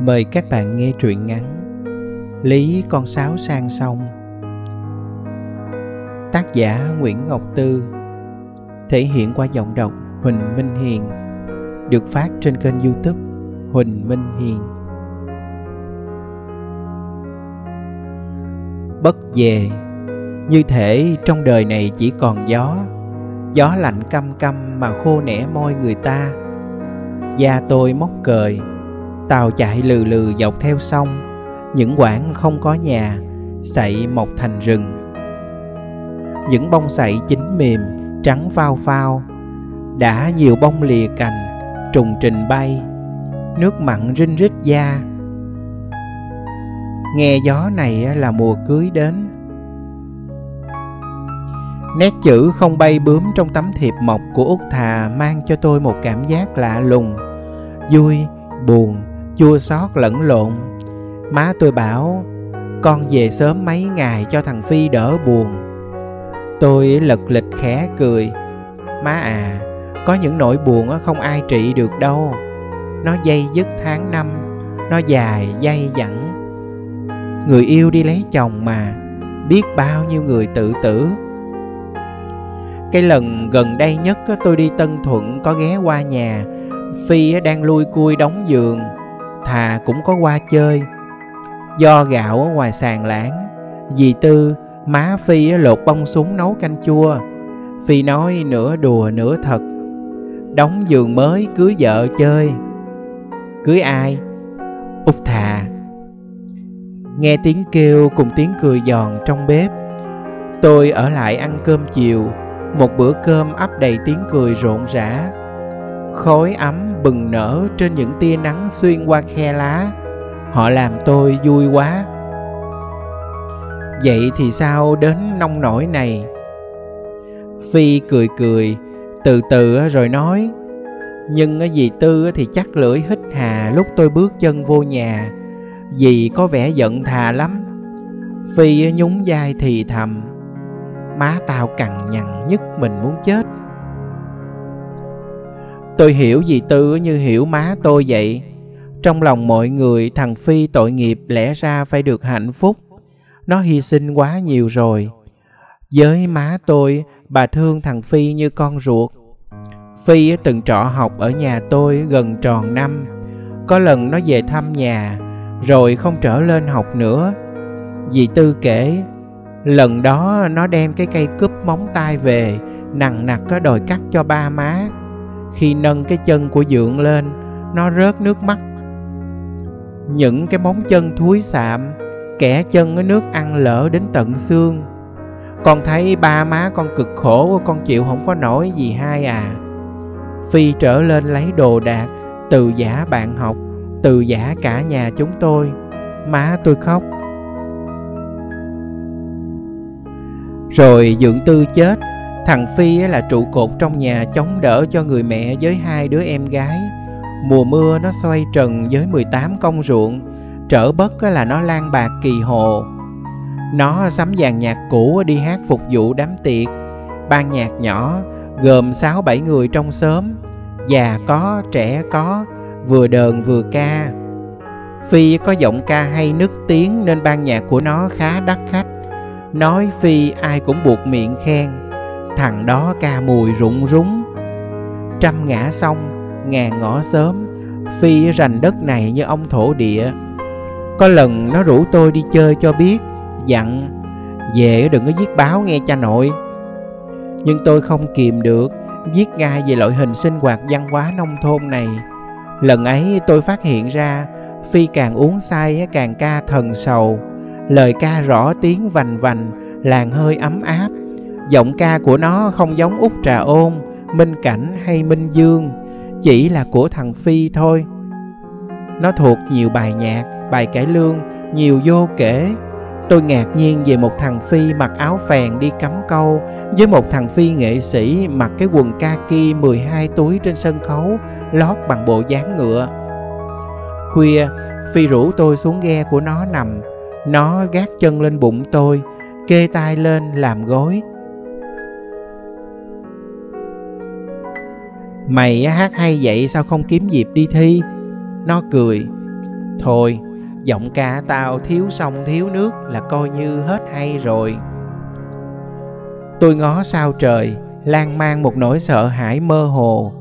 Mời các bạn nghe truyện ngắn Lý con sáo sang sông. Tác giả Nguyễn Ngọc Tư. Thể hiện qua giọng đọc Huỳnh Minh Hiền. Được phát trên kênh youtube Huỳnh Minh Hiền. Bất về, Như thể trong đời này chỉ còn gió. Gió lạnh căm căm mà khô nẻ môi người ta. Da tôi móc cười Tàu chạy lừ lừ dọc theo sông. Những quãng không có nhà Sậy mọc thành rừng. Những bông sậy chín mềm Trắng phao phao. Đã nhiều bông lìa cành Trùng trình bay. Nước mặn rinh rít da. Nghe gió này là mùa cưới đến. Nét chữ không bay bướm trong tấm thiệp mộc của út Thà mang cho tôi một cảm giác lạ lùng, vui, buồn, chua xót lẫn lộn. Má tôi bảo, con về sớm mấy ngày cho thằng phi đỡ buồn. Tôi lật lịch khẽ cười. Má à có những nỗi buồn không ai trị được đâu. Nó dây dứt tháng năm, nó dài dây dẳng. Người yêu đi lấy chồng mà, biết bao nhiêu người tự tử. Cái lần gần đây nhất tôi đi tân thuận có ghé qua nhà. Phi đang lui cui đóng giường thà cũng có qua chơi. Do gạo ở ngoài sàn lãng, dì tư, má phi lột bông súng nấu canh chua. Phi nói nửa đùa nửa thật. Đóng giường mới cưới vợ chơi. Cưới ai? Út thà. Nghe tiếng kêu cùng tiếng cười giòn trong bếp, tôi ở lại ăn cơm chiều. Một bữa cơm ấp đầy tiếng cười rộn rã khói ấm bừng nở trên những tia nắng xuyên qua khe lá. Họ làm tôi vui quá. Vậy thì sao đến nông nổi này? Phi cười cười, từ từ rồi nói. Nhưng dì tư thì chắc lưỡi hít hà lúc tôi bước chân vô nhà dì có vẻ giận thà lắm. Phi nhún vai thì thầm, má tao cằn nhằn nhất mình muốn chết. Tôi hiểu dì Tư như hiểu má tôi vậy. Trong lòng mọi người thằng Phi tội nghiệp lẽ ra phải được hạnh phúc. Nó hy sinh quá nhiều rồi. Với má tôi, bà thương thằng Phi như con ruột. Phi từng trọ học ở nhà tôi gần tròn năm. Có lần nó về thăm nhà, rồi không trở lên học nữa. Dì Tư kể, lần đó nó đem cái cây cúp móng tay về, nặng nặc có đòi cắt cho ba má khi nâng cái chân của dượng lên, nó rớt nước mắt. Những cái móng chân thúi sạm kẻ chân ở nước ăn lỡ đến tận xương. Con thấy ba má con cực khổ con chịu không có nổi gì hai à. Phi trở lên lấy đồ đạc từ giả bạn học, từ giả cả nhà chúng tôi. Má tôi khóc. Rồi dưỡng tư chết Thằng Phi là trụ cột trong nhà chống đỡ cho người mẹ với hai đứa em gái. Mùa mưa nó xoay trần với 18 công ruộng, trở bất là nó lan bạc kỳ hồ. Nó sắm dàn nhạc cũ đi hát phục vụ đám tiệc, ban nhạc nhỏ gồm 6-7 người trong xóm, già có, trẻ có, vừa đờn vừa ca. Phi có giọng ca hay nức tiếng nên ban nhạc của nó khá đắt khách. Nói Phi ai cũng buộc miệng khen thằng đó ca mùi rụng rúng. Trăm ngã sông ngàn ngõ sớm phi rành đất này như ông thổ địa. Có lần nó rủ tôi đi chơi cho biết, dặn, về đừng có viết báo nghe cha nội. Nhưng tôi không kìm được, viết ngay về loại hình sinh hoạt văn hóa nông thôn này. Lần ấy tôi phát hiện ra, phi càng uống say càng ca thần sầu, lời ca rõ tiếng vành vành, làng hơi ấm áp Giọng ca của nó không giống út trà ôn, minh cảnh hay minh dương, chỉ là của thằng Phi thôi. Nó thuộc nhiều bài nhạc, bài cải lương, nhiều vô kể. Tôi ngạc nhiên về một thằng Phi mặc áo phèn đi cắm câu với một thằng Phi nghệ sĩ mặc cái quần kaki 12 túi trên sân khấu lót bằng bộ dáng ngựa. Khuya, Phi rủ tôi xuống ghe của nó nằm. Nó gác chân lên bụng tôi, kê tay lên làm gối Mày hát hay vậy sao không kiếm dịp đi thi Nó cười Thôi, giọng ca tao thiếu sông thiếu nước là coi như hết hay rồi. Tôi ngó sao trời, lan man một nỗi sợ hãi mơ hồ.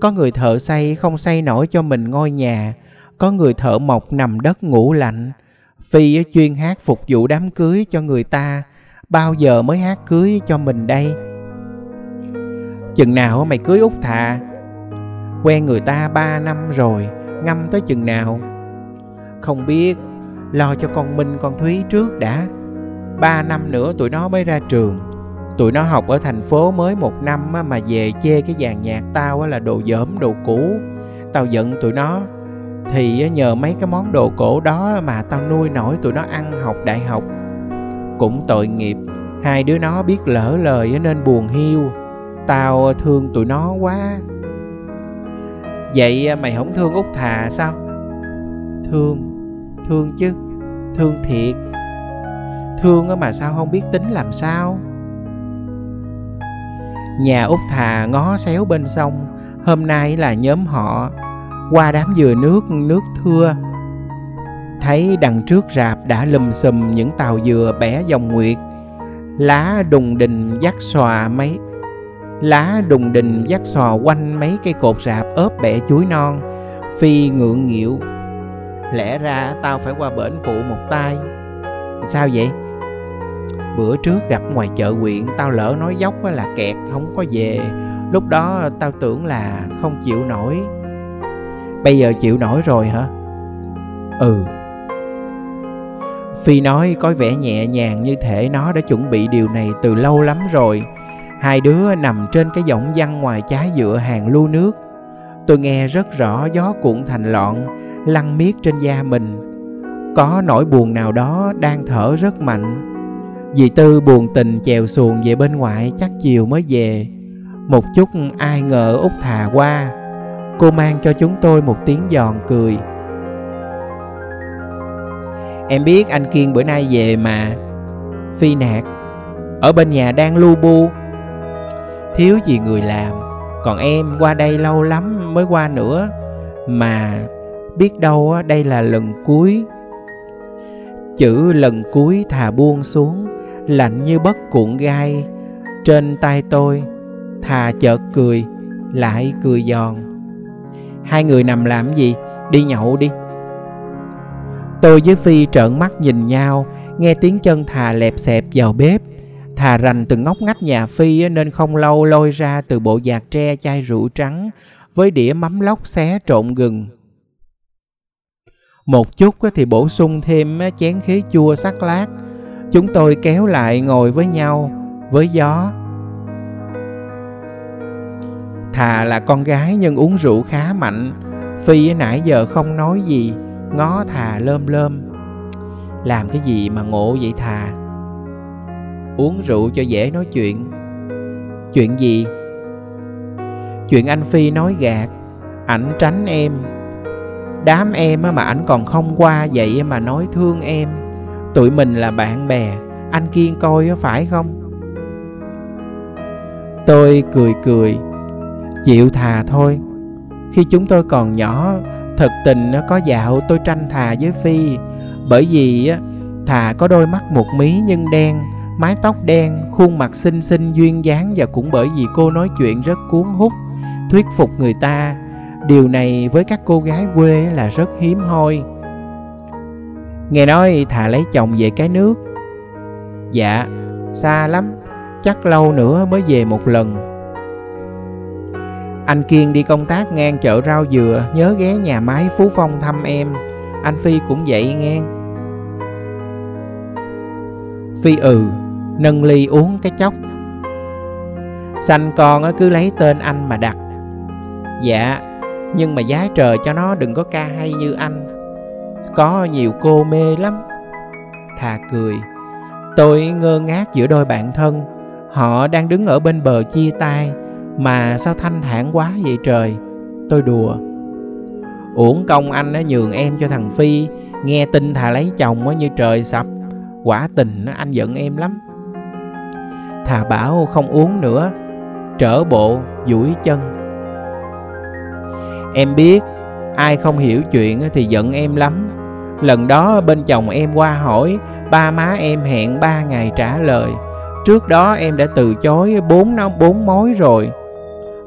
Có người thợ xây không xây nổi cho mình ngôi nhà, có người thợ mộc nằm đất ngủ lạnh. Phi chuyên hát phục vụ đám cưới cho người ta, bao giờ mới hát cưới cho mình đây? Chừng nào mày cưới út thà? Quen người ta ba năm rồi, ngâm tới chừng nào? Không biết, lo cho con Minh con Thúy trước đã. Ba năm nữa tụi nó mới ra trường. Tụi nó học ở thành phố mới một năm mà về chê cái dàn nhạc tao là đồ dởm đồ cũ. Tao giận tụi nó. Thì nhờ mấy cái món đồ cổ đó mà tao nuôi nổi tụi nó ăn học đại học. Cũng tội nghiệp, hai đứa nó biết lỡ lời nên buồn hiu. Tao thương tụi nó quá. Vậy mày không thương út thà sao? Thương thương chứ thương thiệt. Thương mà sao không biết tính làm sao? Nhà út thà ngó xéo bên sông hôm nay là nhóm họ qua đám dừa nước nước thưa. Thấy đằng trước rạp đã lùm xùm những tàu dừa bẻ dòng nguyệt lá đùng đình dắt xòa mấy lá đùng đình dắt sò quanh mấy cây cột rạp ốp bẻ chuối non. Phi ngượng nghịu, lẽ ra tao phải qua bển phụ một tay. Sao vậy? Bữa trước gặp ngoài chợ huyện, tao lỡ nói dốc là kẹt, không có về. Lúc đó tao tưởng là không chịu nổi. Bây giờ chịu nổi rồi hả? Ừ. Phi nói có vẻ nhẹ nhàng như thể nó đã chuẩn bị điều này từ lâu lắm rồi hai đứa nằm trên cái võng văng ngoài trái dựa hàng lưu nước. Tôi nghe rất rõ gió cuộn thành lọn lăn miết trên da mình. Có nỗi buồn nào đó đang thở rất mạnh. Dì tư buồn tình chèo xuồng về bên ngoại chắc chiều mới về. Một chút ai ngờ út thà qua. Cô mang cho chúng tôi một tiếng giòn cười. Em biết anh kiên bữa nay về mà. Phi nạt. Ở bên nhà đang lu bu thiếu gì người làm. Còn em qua đây lâu lắm mới qua nữa. Mà biết đâu đây là lần cuối. Chữ lần cuối thà buông xuống, lạnh như bất cuộn gai. Trên tay tôi, thà chợt cười, lại cười giòn. Hai người nằm làm gì? Đi nhậu đi. Tôi với phi trợn mắt nhìn nhau, nghe tiếng chân thà lẹp xẹp vào bếp thà rành từng ngóc ngách nhà phi nên không lâu lôi ra từ bộ giạc tre chai rượu trắng, với đĩa mắm lóc xé trộn gừng. Một chút thì bổ sung thêm chén khế chua sắc lát. Chúng tôi kéo lại ngồi với nhau, với gió. Thà là con gái nhưng uống rượu khá mạnh, phi nãy giờ không nói gì, ngó thà lơm lơm. Làm cái gì mà ngộ vậy thà? Uống rượu cho dễ nói chuyện. Chuyện gì? Chuyện anh phi nói gạt, ảnh tránh em. Đám em mà ảnh còn không qua vậy mà nói thương em. Tụi mình là bạn bè, anh kiên coi phải không? Tôi cười cười, chịu thà thôi. Khi chúng tôi còn nhỏ, thật tình có dạo tôi tranh thà với phi. Bởi vì thà có đôi mắt một mí nhưng đen mái tóc đen, khuôn mặt xinh xinh, duyên dáng và cũng bởi vì cô nói chuyện rất cuốn hút, thuyết phục người ta. Điều này với các cô gái quê là rất hiếm hoi. Nghe nói thà lấy chồng về cái nước. Dạ xa lắm, chắc lâu nữa mới về một lần. Anh kiên đi công tác ngang chợ rau dừa, nhớ ghé nhà máy phú phong thăm em. Anh phi cũng vậy ngang phi ừ nâng ly uống cái chốc. Sanh con cứ lấy tên anh mà đặt. Dạ nhưng mà giá trời cho nó đừng có ca hay như anh. Có nhiều cô mê lắm. Thà cười, tôi ngơ ngác giữa đôi bạn thân. Họ đang đứng ở bên bờ chia tay, mà sao thanh thản quá vậy trời? Tôi đùa. Uổng công anh nó nhường em cho thằng phi, nghe tin thà lấy chồng á, như trời sập. Quả tình anh giận em lắm thà bảo không uống nữa trở bộ duỗi chân Em biết ai không hiểu chuyện thì giận em lắm Lần đó bên chồng em qua hỏi, ba má em hẹn ba ngày trả lời. Trước đó em đã từ chối bốn năm bốn mối rồi.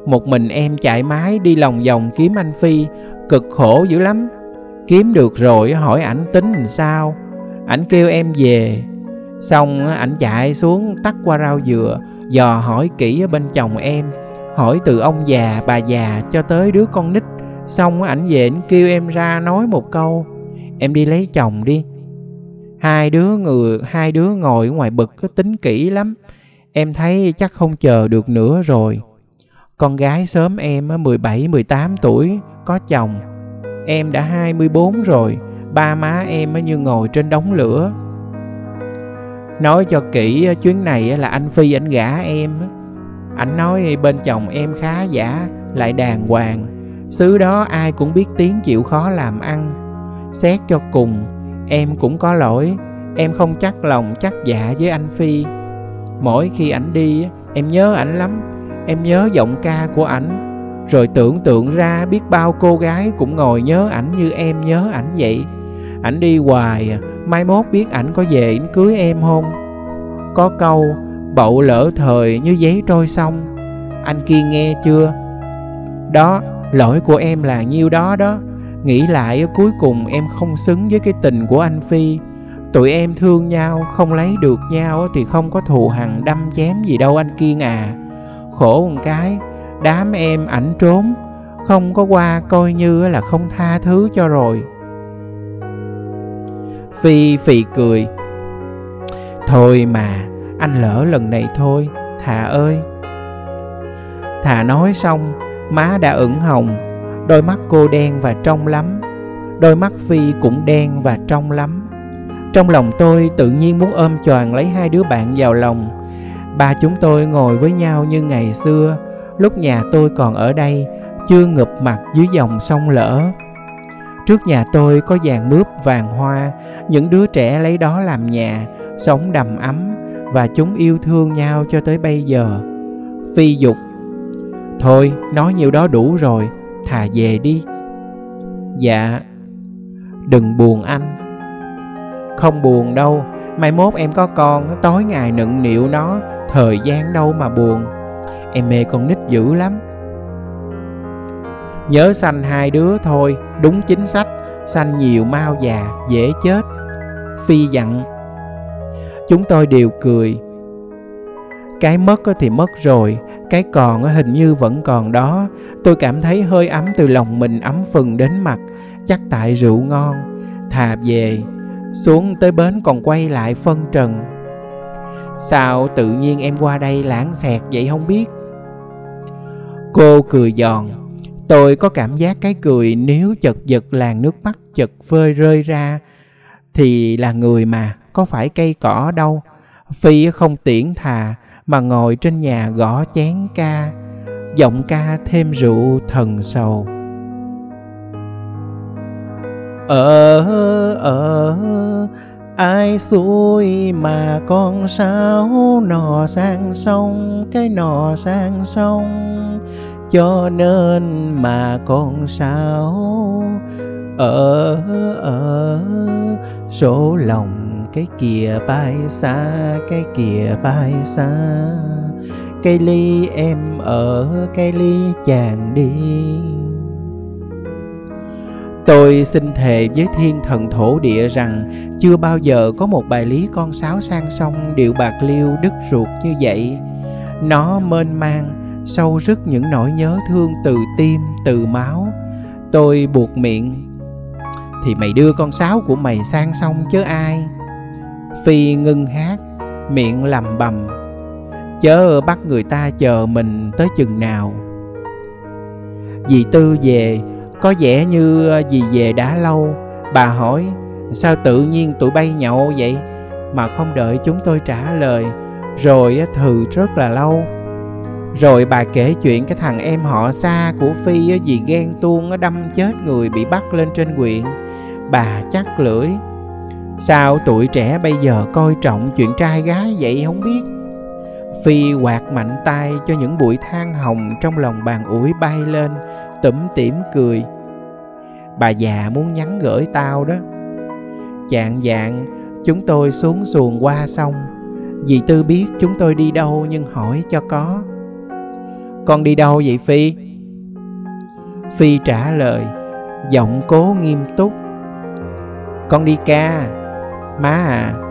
Một mình em chạy mái đi lòng vòng kiếm anh Phi, cực khổ dữ lắm. Kiếm được rồi hỏi ảnh tính làm sao. Ảnh kêu em về. Xong ảnh chạy xuống tắt qua rau dừa, dò hỏi kỹ ở bên chồng em. Hỏi từ ông già, bà già cho tới đứa con nít. Xong ảnh về ảnh kêu em ra nói một câu. Em đi lấy chồng đi. Hai đứa người, hai đứa ngồi ngoài bực có tính kỹ lắm. Em thấy chắc không chờ được nữa rồi. Con gái sớm em 17, 18 tuổi, có chồng. Em đã 24 rồi, ba má em như ngồi trên đống lửa. Nói cho kỹ ờ, chuyến này ờ, là anh Phi anh gả em. Anh nói bên chồng em khá giả, lại đàng hoàng. Xứ đó ai cũng biết tiếng chịu khó làm ăn. Xét cho cùng, em cũng có lỗi. Em không chắc lòng chắc dạ với anh Phi. Mỗi khi ảnh đi, em nhớ ảnh lắm em nhớ giọng ca của ảnh rồi tưởng tượng ra biết bao cô gái cũng ngồi nhớ ảnh như em nhớ ảnh vậy ảnh đi hoài à, mai mốt biết ảnh có về, ảnh cưới em không? Có câu, bậu lỡ thời như giấy trôi xong. Anh kia nghe chưa? Đó, lỗi của em là nhiêu đó đó. Nghĩ lại, cuối cùng em không xứng với cái tình của anh phi. Tụi em thương nhau, không lấy được nhau thì không có thù hằn, đâm chém gì đâu anh kiên à khổ một cái, đám em ảnh trốn. Không có qua coi như là không tha thứ cho rồi phi phì cười. Thôi mà anh lỡ lần này thôi thà ơi. Thà nói xong má đã ửng hồng. Đôi mắt cô đen và trong lắm. Đôi mắt phi cũng đen và trong lắm. Trong lòng tôi tự nhiên muốn ôm choàng lấy hai đứa bạn vào lòng. Ba chúng tôi ngồi với nhau như ngày xưa, lúc nhà tôi còn ở đây, chưa ngập mặt dưới dòng sông lỡ. Trước nhà tôi có vàng mướp vàng hoa, những đứa trẻ lấy đó làm nhà, sống đầm ấm và chúng yêu thương nhau cho tới bây giờ. Phi dục Thôi, nói nhiều đó đủ rồi, thà về đi. Dạ, đừng buồn anh. Không buồn đâu, mai mốt em có con, tối ngày nựng nịu nó, thời gian đâu mà buồn em mê con nít dữ lắm nhớ sanh hai đứa thôi, đúng chính sách, sanh nhiều mau già, dễ chết. Phi dặn, chúng tôi đều cười. Cái mất thì mất rồi, cái còn hình như vẫn còn đó. Tôi cảm thấy hơi ấm từ lòng mình, ấm phừng đến mặt. Chắc tại rượu ngon. Thà về, xuống tới bến còn quay lại phân trần. Sao tự nhiên em qua đây lãng xẹt vậy không biết? Cô cười giòn Tôi có cảm giác cái cười nếu chật giật làn nước mắt chật vơi rơi ra Thì là người mà, có phải cây cỏ đâu. Phi không tiễn thà mà ngồi trên nhà gõ chén ca Giọng ca thêm rượu thần sầu. Ở, ở, ai xui mà con sao nò sang sông cái nò sang sông? Cho nên mà con sao? Ở ở số lòng cái kia bay xa cái kia bay xa. Cây ly em ở cây ly chàng đi. Tôi xin thề với thiên thần thổ địa rằng chưa bao giờ có một bài lý con sáo sang sông điệu bạc liêu đứt ruột như vậy. Nó mênh mang, sâu rứt những nỗi nhớ thương từ tim, từ máu. Tôi buộc miệng. Thì mày đưa con sáo của mày sang sông chứ ai? Phi ngưng hát, miệng lầm bầm. Chớ bắt người ta chờ mình tới chừng nào. Dì Tư về, có vẻ như ờ, dì về đã lâu Bà hỏi Sao tự nhiên tụi bay nhậu vậy Mà không đợi chúng tôi trả lời Rồi ờ, thừ rất là lâu rồi bà kể chuyện cái thằng em họ xa của Phi Vì ghen tuông đâm chết người bị bắt lên trên quyện. Bà chắc lưỡi, Sao tuổi trẻ bây giờ coi trọng chuyện trai gái vậy không biết? Phi quạt mạnh tay cho những bụi than hồng trong lòng bàn ủi bay lên, tủm tỉm cười. Bà già muốn nhắn gửi tao đó. Chạng dạng chúng tôi xuống xuồng qua sông. Dì tư biết chúng tôi đi đâu nhưng hỏi cho có con đi đâu vậy phi? Phi trả lời, giọng cố nghiêm túc. Con đi ca. Má à